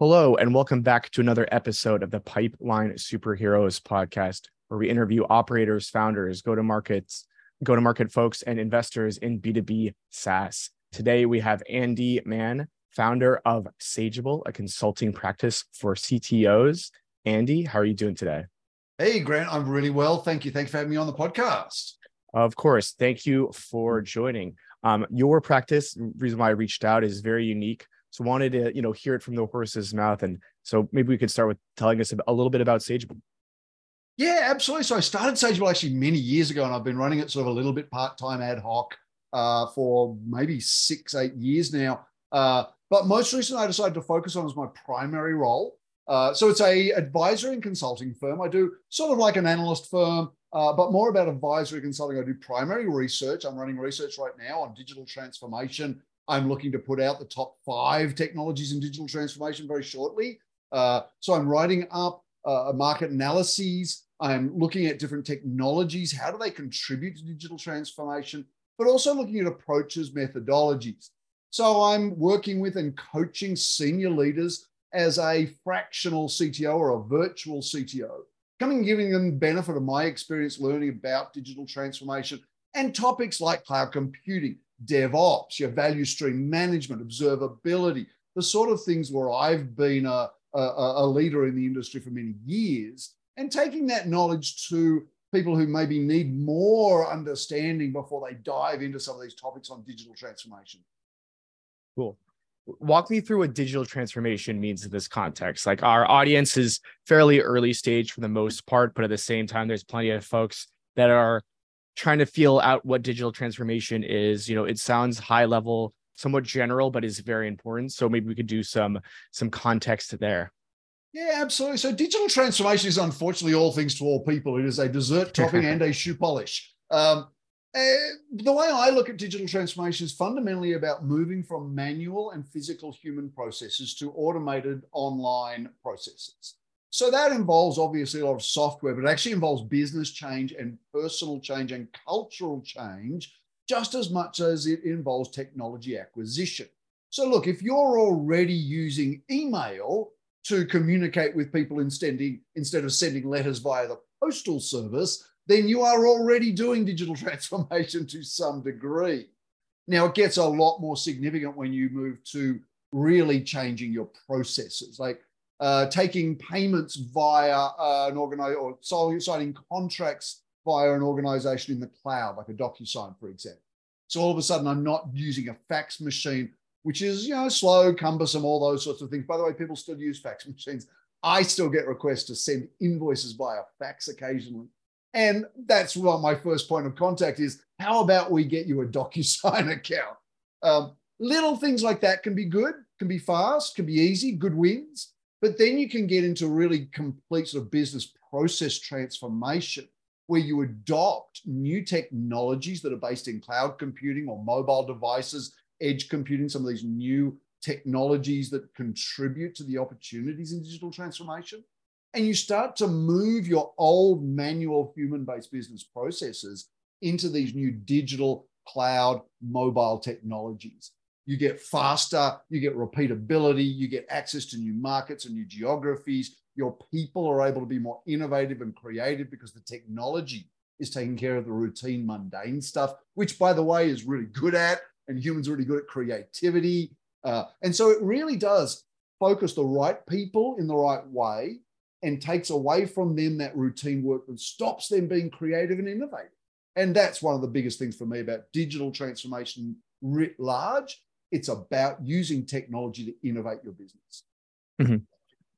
Hello, and welcome back to another episode of the Pipeline Superheroes podcast, where we interview operators, founders, go to markets, go to market folks, and investors in B2B SaaS. Today, we have Andi Mann, founder of Sageable, a consulting practice for CTOs. Andi, how are you doing today? Hey, Grant, I'm really well. Thank you. Thanks for having me on the podcast. Of course. Thank you for joining. Um, your practice, reason why I reached out, is very unique so wanted to, you know, hear it from the horse's mouth. And so maybe we could start with telling us a little bit about Sageable. Yeah, absolutely. So I started Sageable actually many years ago, and I've been running it sort of a little bit part-time ad hoc uh, for maybe six, eight years now. Uh, but most recently, I decided to focus on as my primary role. Uh, so it's a advisory and consulting firm. I do sort of like an analyst firm, uh, but more about advisory consulting. I do primary research. I'm running research right now on digital transformation I'm looking to put out the top five technologies in digital transformation very shortly. Uh, so I'm writing up uh, market analyses. I'm looking at different technologies. How do they contribute to digital transformation? But also looking at approaches, methodologies. So I'm working with and coaching senior leaders as a fractional CTO or a virtual CTO, coming and giving them benefit of my experience learning about digital transformation and topics like cloud computing, DevOps, your value stream management, observability, the sort of things where I've been a, a, a leader in the industry for many years, and taking that knowledge to people who maybe need more understanding before they dive into some of these topics on digital transformation. Cool. Walk me through what digital transformation means in this context. Like our audience is fairly early stage for the most part, but at the same time, there's plenty of folks that are trying to feel out what digital transformation is. You know, it sounds high level, somewhat general, but is very important. So maybe we could do some some context there. Yeah, absolutely. So digital transformation is unfortunately all things to all people. It is a dessert topping and a shoe polish. Um, uh, the way I look at digital transformation is fundamentally about moving from manual and physical human processes to automated online processes. So that involves obviously a lot of software, but it actually involves business change and personal change and cultural change just as much as it involves technology acquisition. So, look, if you're already using email to communicate with people instead, instead of sending letters via the postal service, then you are already doing digital transformation to some degree. Now, it gets a lot more significant when you move to really changing your processes. Like uh, taking payments via uh, an organization or signing contracts via an organization in the cloud, like a DocuSign, for example. So all of a sudden, I'm not using a fax machine, which is you know slow, cumbersome, all those sorts of things. By the way, people still use fax machines. I still get requests to send invoices via fax occasionally. And that's what my first point of contact is. How about we get you a DocuSign account? Um, little things like that can be good, can be fast, can be easy, good wins. But then you can get into really complete sort of business process transformation where you adopt new technologies that are based in cloud computing or mobile devices, edge computing, some of these new technologies that contribute to the opportunities in digital transformation. And you start to move your old manual human based business processes into these new digital cloud mobile technologies you get faster, you get repeatability, you get access to new markets and new geographies. Your people are able to be more innovative and creative because the technology is taking care of the routine, mundane stuff, which, by the way, is really good at, and humans are really good at creativity. Uh, and so it really does focus the right people in the right way and takes away from them that routine work and stops them being creative and innovative. And that's one of the biggest things for me about digital transformation writ large it's about using technology to innovate your business. Mm-hmm.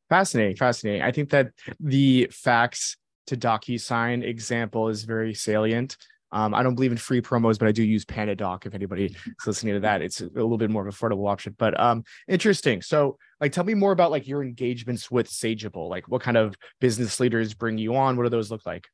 Fascinating, fascinating. I think that the fax to DocuSign example is very salient. Um, I don't believe in free promos, but I do use PandaDoc. If anybody is listening to that, it's a little bit more of an affordable option. But um, interesting. So, like, tell me more about like your engagements with Sageable. Like, what kind of business leaders bring you on? What do those look like?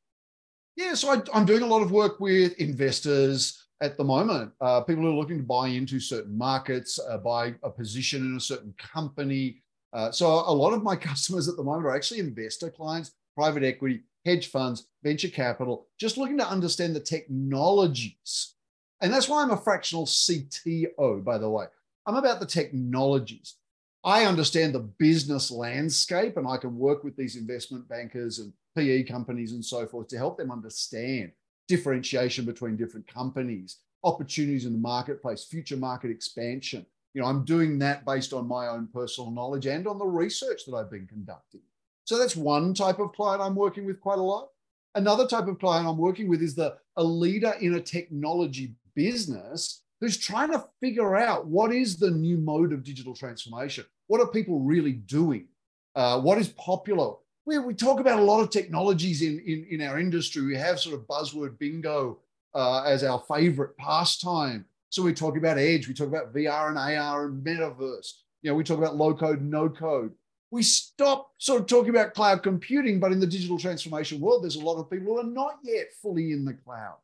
Yeah, so I, I'm doing a lot of work with investors, at the moment. Uh, people are looking to buy into certain markets, uh, buy a position in a certain company. Uh, so a lot of my customers at the moment are actually investor clients, private equity, hedge funds, venture capital, just looking to understand the technologies. And that's why I'm a fractional CTO, by the way. I'm about the technologies. I understand the business landscape and I can work with these investment bankers and PE companies and so forth to help them understand differentiation between different companies, opportunities in the marketplace, future market expansion. You know, I'm doing that based on my own personal knowledge and on the research that I've been conducting. So that's one type of client I'm working with quite a lot. Another type of client I'm working with is the a leader in a technology business who's trying to figure out what is the new mode of digital transformation. What are people really doing? Uh, what is popular? We, we talk about a lot of technologies in, in, in our industry. We have sort of buzzword bingo uh, as our favorite pastime. So we talk about edge, we talk about VR and AR and metaverse. You know, we talk about low code, no code. We stop sort of talking about cloud computing, but in the digital transformation world, there's a lot of people who are not yet fully in the cloud.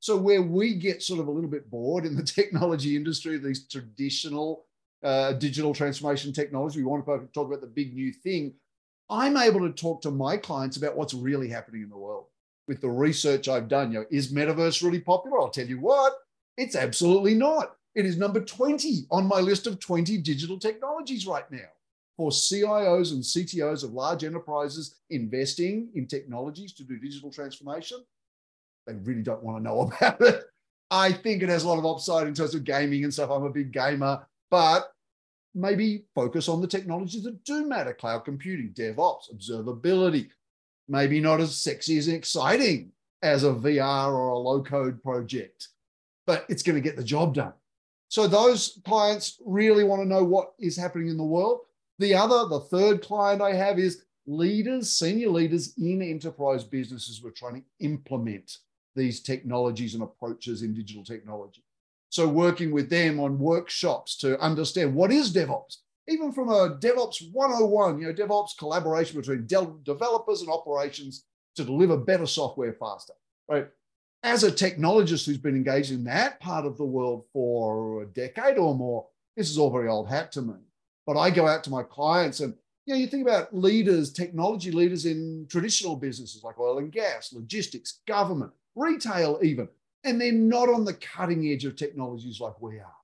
So where we get sort of a little bit bored in the technology industry, these traditional uh, digital transformation technology, we want to talk about the big new thing. I'm able to talk to my clients about what's really happening in the world with the research I've done. You know, is metaverse really popular? I'll tell you what, it's absolutely not. It is number 20 on my list of 20 digital technologies right now for CIOs and CTOs of large enterprises investing in technologies to do digital transformation. They really don't want to know about it. I think it has a lot of upside in terms of gaming and stuff. I'm a big gamer, but maybe focus on the technologies that do matter cloud computing, DevOps, observability. Maybe not as sexy as exciting as a VR or a low code project, but it's going to get the job done. So those clients really want to know what is happening in the world. The other, the third client I have is leaders, senior leaders in enterprise businesses who are trying to implement these technologies and approaches in digital technology. So working with them on workshops to understand what is DevOps, even from a DevOps 101, you know, DevOps collaboration between de- developers and operations to deliver better software faster, right? as a technologist who's been engaged in that part of the world for a decade or more, this is all very old hat to me. But I go out to my clients and you know, you think about leaders, technology leaders in traditional businesses like oil and gas, logistics, government, retail, even, and they're not on the cutting edge of technologies like we are.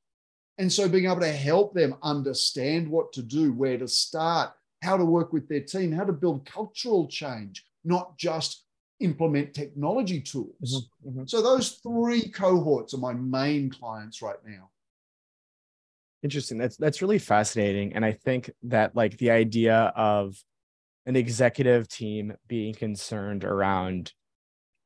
And so being able to help them understand what to do, where to start, how to work with their team, how to build cultural change, not just implement technology tools. Mm-hmm, mm-hmm. So those three cohorts are my main clients right now. Interesting. That's that's really fascinating. And I think that like the idea of an executive team being concerned around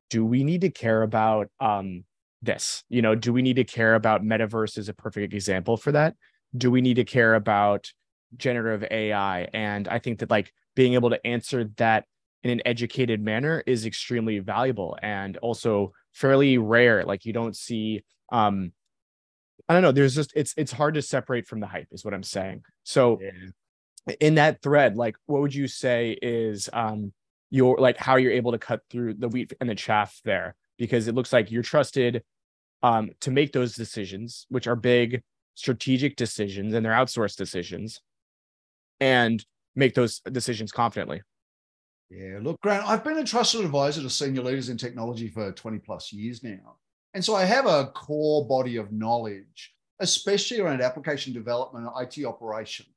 do we need to care about um this? You know, do we need to care about metaverse is a perfect example for that? Do we need to care about generative AI? And I think that like being able to answer that in an educated manner is extremely valuable and also fairly rare. Like you don't see um I don't know, there's just it's it's hard to separate from the hype, is what I'm saying. So yeah. in that thread, like what would you say is um your like how you're able to cut through the wheat and the chaff there? Because it looks like you're trusted um to make those decisions, which are big strategic decisions and they're outsourced decisions, and make those decisions confidently. Yeah, look, Grant, I've been a trusted advisor to senior leaders in technology for 20 plus years now. And so I have a core body of knowledge, especially around application development and IT operations.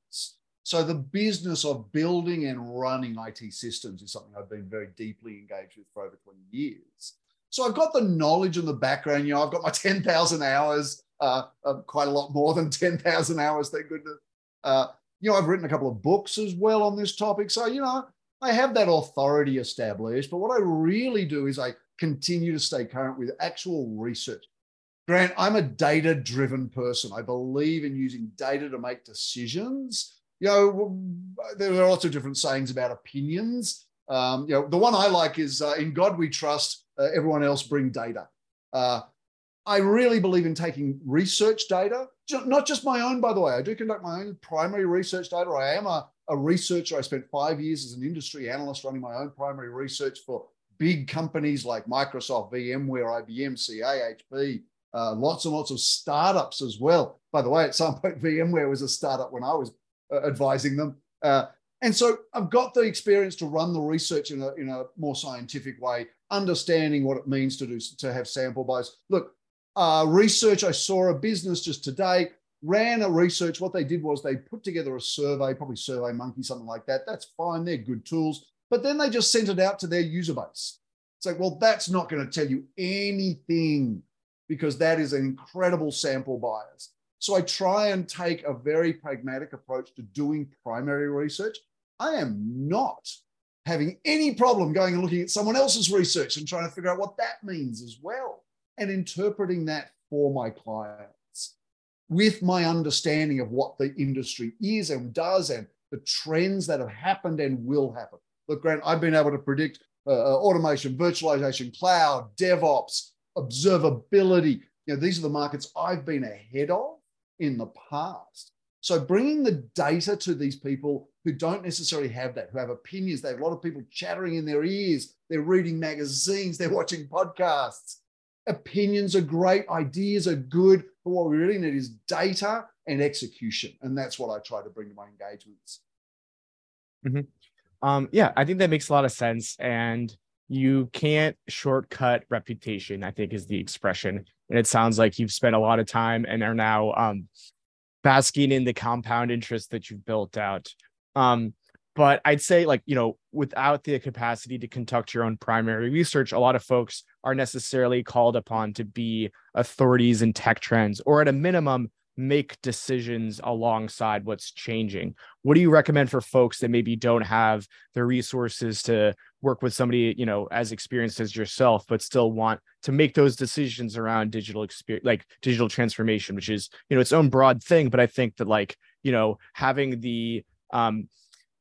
So the business of building and running IT systems is something I've been very deeply engaged with for over 20 years. So I've got the knowledge and the background. You know, I've got my 10,000 hours, uh, uh, quite a lot more than 10,000 hours, thank goodness. Uh, you know, I've written a couple of books as well on this topic. So, you know, I have that authority established, but what I really do is I continue to stay current with actual research. Grant, I'm a data driven person. I believe in using data to make decisions. You know, there are lots of different sayings about opinions. Um, you know, the one I like is uh, in God we trust, uh, everyone else bring data. Uh, I really believe in taking research data, not just my own, by the way. I do conduct my own primary research data. I am a a researcher. I spent five years as an industry analyst running my own primary research for big companies like Microsoft, VMware, IBM, CA, HP, uh, lots and lots of startups as well. By the way, at some point, VMware was a startup when I was advising them. Uh, and so I've got the experience to run the research in a, in a more scientific way, understanding what it means to do to have sample bias. Look, uh, research, I saw a business just today ran a research. What they did was they put together a survey, probably Survey Monkey, something like that. That's fine. They're good tools. But then they just sent it out to their user base. It's like, well, that's not going to tell you anything because that is an incredible sample bias. So I try and take a very pragmatic approach to doing primary research. I am not having any problem going and looking at someone else's research and trying to figure out what that means as well and interpreting that for my clients with my understanding of what the industry is and does and the trends that have happened and will happen. Look, Grant, I've been able to predict uh, uh automation, virtualization, cloud, DevOps, observability. You know, these are the markets I've been ahead of in the past. So bringing the data to these people who don't necessarily have that, who have opinions, they have a lot of people chattering in their ears, they're reading magazines, they're watching podcasts. Opinions are great, ideas are good, but what we really need is data and execution. And that's what I try to bring to my engagements. Mm-hmm. Um, yeah, I think that makes a lot of sense. And you can't shortcut reputation, I think is the expression. And it sounds like you've spent a lot of time and are now um, basking in the compound interest that you've built out. Um, but I'd say, like, you know, without the capacity to conduct your own primary research, a lot of folks are necessarily called upon to be authorities in tech trends, or at a minimum, make decisions alongside what's changing. What do you recommend for folks that maybe don't have the resources to work with somebody, you know, as experienced as yourself, but still want to make those decisions around digital experience, like digital transformation, which is, you know, its own broad thing. But I think that like, you know, having the um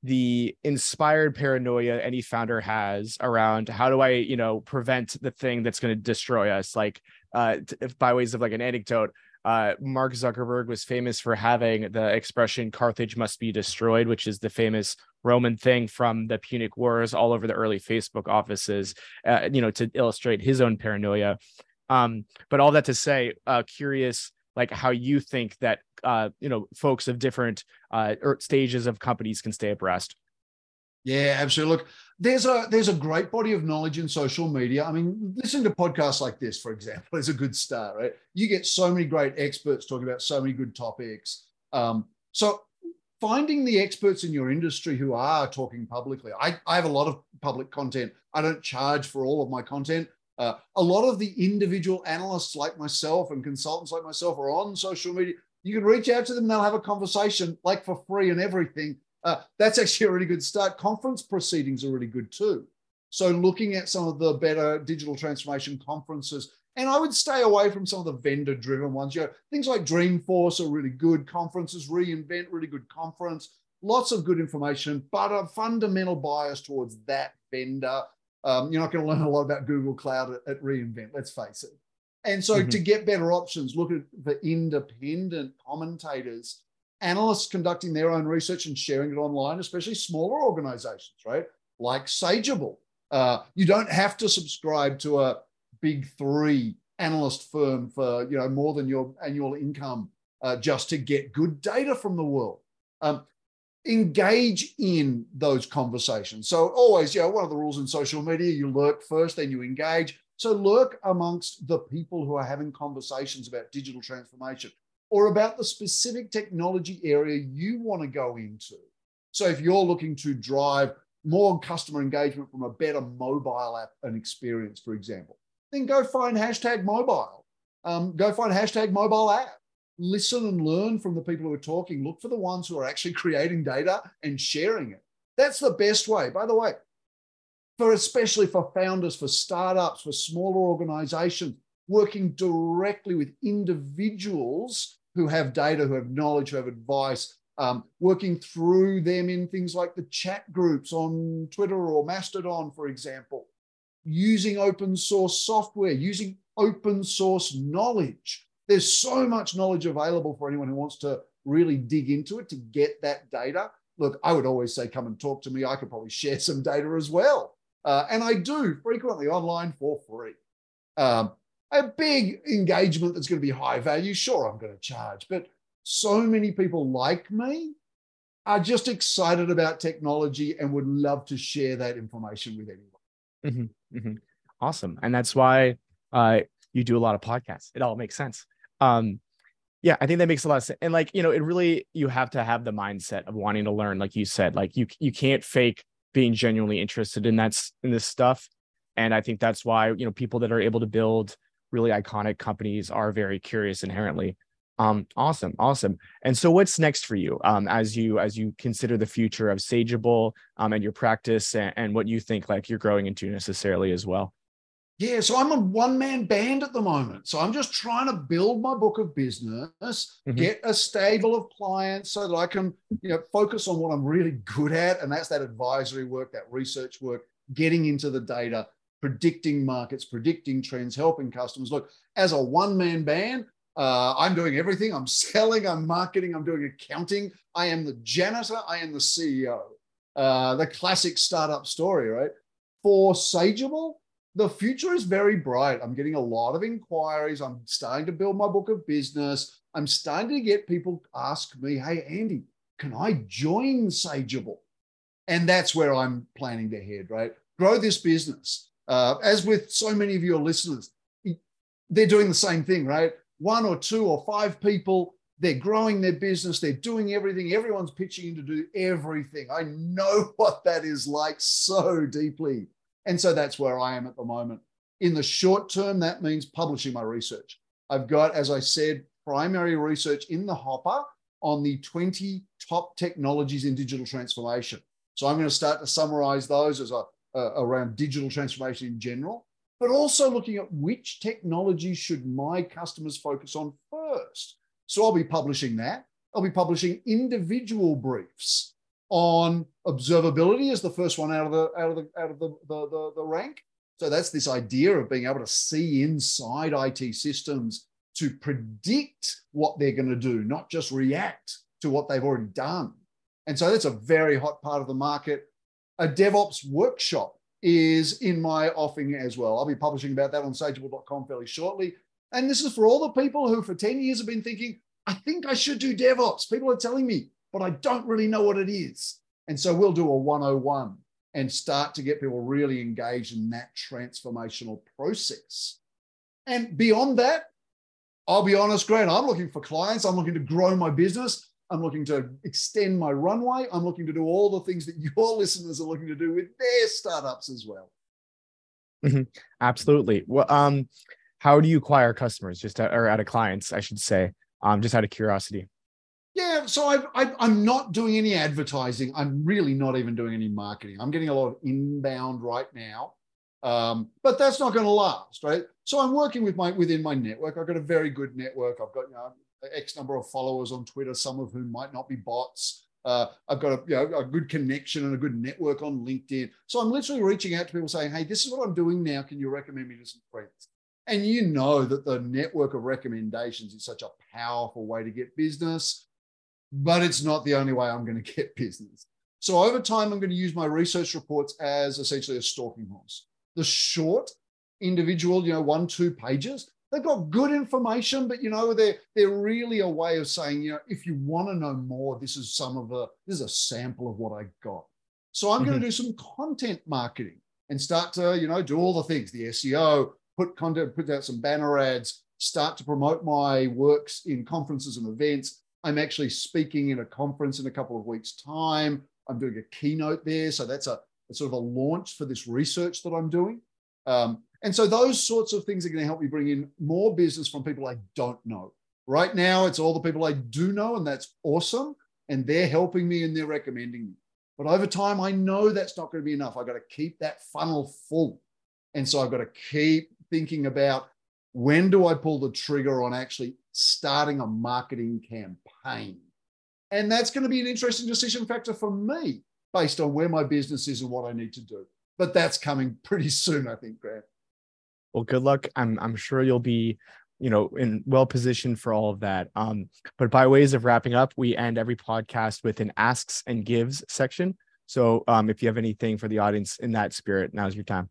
the inspired paranoia any founder has around how do I, you know, prevent the thing that's going to destroy us. Like, uh, by ways of like an anecdote, uh, Mark Zuckerberg was famous for having the expression Carthage must be destroyed, which is the famous Roman thing from the Punic Wars all over the early Facebook offices, uh, you know, to illustrate his own paranoia. Um, but all that to say, uh, curious like how you think that uh, you know folks of different uh, er, stages of companies can stay abreast. Yeah, absolutely. Look, there's a there's a great body of knowledge in social media. I mean, listening to podcasts like this, for example, is a good start, right? You get so many great experts talking about so many good topics. Um, so finding the experts in your industry who are talking publicly. I, I have a lot of public content. I don't charge for all of my content. Uh, a lot of the individual analysts like myself and consultants like myself are on social media. You can reach out to them, they'll have a conversation like for free and everything uh, that's actually a really good start. Conference proceedings are really good too. So looking at some of the better digital transformation conferences, and I would stay away from some of the vendor-driven ones. You know, things like Dreamforce are really good conferences. reInvent, really good conference. Lots of good information, but a fundamental bias towards that vendor. Um, you're not going to learn a lot about Google Cloud at, at reInvent. Let's face it. And so, mm-hmm. to get better options, look at the independent commentators analysts conducting their own research and sharing it online, especially smaller organizations, right? Like Sageable. Uh, you don't have to subscribe to a big three analyst firm for you know more than your annual income uh, just to get good data from the world. Um, engage in those conversations. So always, you know, one of the rules in social media, you lurk first, then you engage. So lurk amongst the people who are having conversations about digital transformation or about the specific technology area you want to go into. So if you're looking to drive more customer engagement from a better mobile app and experience, for example, then go find hashtag mobile. Um, go find hashtag mobile app. Listen and learn from the people who are talking. Look for the ones who are actually creating data and sharing it. That's the best way. By the way, for especially for founders, for startups, for smaller organizations, working directly with individuals who have data, who have knowledge, who have advice, um, working through them in things like the chat groups on Twitter or Mastodon, for example, using open source software, using open source knowledge. There's so much knowledge available for anyone who wants to really dig into it to get that data. Look, I would always say, come and talk to me. I could probably share some data as well. Uh, and I do frequently online for free. Um, a big engagement that's going to be high value, sure, I'm going to charge. But so many people like me are just excited about technology and would love to share that information with anyone. Mm-hmm, mm-hmm. Awesome. And that's why uh, you do a lot of podcasts. It all makes sense. Um, Yeah, I think that makes a lot of sense. And like, you know, it really you have to have the mindset of wanting to learn, like you said. Like you you can't fake being genuinely interested in that's in this stuff. And I think that's why, you know, people that are able to build really iconic companies are very curious inherently. Um, awesome, awesome. And so, what's next for you um, as you as you consider the future of Sageable um, and your practice and, and what you think like you're growing into necessarily as well? Yeah, so I'm a one man band at the moment. So I'm just trying to build my book of business, mm-hmm. get a stable of clients so that I can, you know, focus on what I'm really good at. And that's that advisory work, that research work, getting into the data, predicting markets, predicting trends, helping customers. Look, as a one man band, uh, I'm doing everything. I'm selling, I'm marketing, I'm doing accounting. I am the janitor, I am the CEO. Uh, the classic startup story, right? For Sageable, the future is very bright. I'm getting a lot of inquiries. I'm starting to build my book of business. I'm starting to get people ask me, hey, Andi, can I join Sageable? And that's where I'm planning to head, right? Grow this business. Uh, as with so many of your listeners, they're doing the same thing, right? One or two or five people, they're growing their business, they're doing everything. Everyone's pitching in to do everything. I know what that is like so deeply. And so that's where I am at the moment. In the short term, that means publishing my research. I've got, as I said, primary research in the hopper on the 20 top technologies in digital transformation. So I'm going to start to summarize those as a, around digital transformation in general, but also looking at which technology should my customers focus on first. So I'll be publishing that. I'll be publishing individual briefs on observability as the first one out of the out of the out of the, the, the, the rank. So that's this idea of being able to see inside IT systems to predict what they're going to do, not just react to what they've already done. And so that's a very hot part of the market. A DevOps workshop is in my offing as well. I'll be publishing about that on sageable.com fairly shortly. And this is for all the people who for 10 years have been thinking, I think I should do DevOps. People are telling me, but I don't really know what it is. And so we'll do a 101 and start to get people really engaged in that transformational process. And beyond that, I'll be honest, Grant, I'm looking for clients. I'm looking to grow my business. I'm looking to extend my runway. I'm looking to do all the things that your listeners are looking to do with their startups as well. Mm-hmm. Absolutely. Well, um, how do you acquire customers? Just to, or out of clients, I should say. Um, just out of curiosity. Yeah, so I, I, am not doing any advertising. I'm really not even doing any marketing. I'm getting a lot of inbound right now, um, but that's not going to last, right? So I'm working with my within my network. I've got a very good network. I've got you know, X number of followers on Twitter, some of whom might not be bots. Uh, I've got a, you know, a good connection and a good network on LinkedIn. So I'm literally reaching out to people saying, "Hey, this is what I'm doing now. Can you recommend me to some friends?" And you know that the network of recommendations is such a powerful way to get business but it's not the only way I'm going to get business. So over time, I'm going to use my research reports as essentially a stalking horse. The short individual, you know, one, two pages, they've got good information, but you know, they're they're really a way of saying, you know, if you want to know more, this is some of the this is a sample of what I got. So I'm mm-hmm. going to do some content marketing and start to, you know, do all the things, the SEO, put content, put out some banner ads, start to promote my works in conferences and events, I'm actually speaking in a conference in a couple of weeks' time. I'm doing a keynote there. So that's a, a sort of a launch for this research that I'm doing. Um, and so those sorts of things are going to help me bring in more business from people I don't know. Right now, it's all the people I do know, and that's awesome. And they're helping me and they're recommending me. But over time, I know that's not going to be enough. I've got to keep that funnel full. And so I've got to keep thinking about when do I pull the trigger on actually starting a marketing campaign. And that's going to be an interesting decision factor for me based on where my business is and what I need to do. But that's coming pretty soon, I think, Grant. Well, good luck. I'm I'm sure you'll be, you know, in well positioned for all of that. Um, but by ways of wrapping up, we end every podcast with an asks and gives section. So um, if you have anything for the audience in that spirit, now's your time.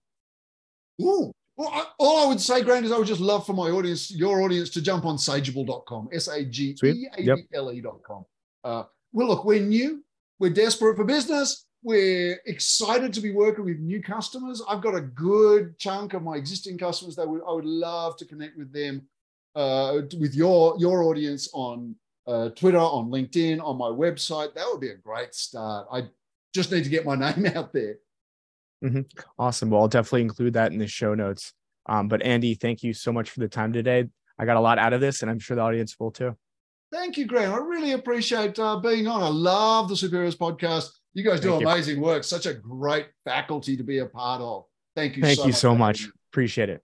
Ooh, well, I, all I would say, Grant, is I would just love for my audience, your audience, to jump on sageable.com, S A G E A B L E.com. Uh, well, look, we're new, we're desperate for business, we're excited to be working with new customers. I've got a good chunk of my existing customers that would, I would love to connect with them. uh, with your your audience on uh, Twitter, on LinkedIn, on my website. That would be a great start. I just need to get my name out there. Mm-hmm. Awesome. Well, I'll definitely include that in the show notes. Um, but Andi, thank you so much for the time today. I got a lot out of this, and I'm sure the audience will too. Thank you, Graham. I really appreciate uh, being on. I love the Superheroes podcast. You guys do amazing you. work. Such a great faculty to be a part of. Thank you. Thank so you much so much. Appreciate it.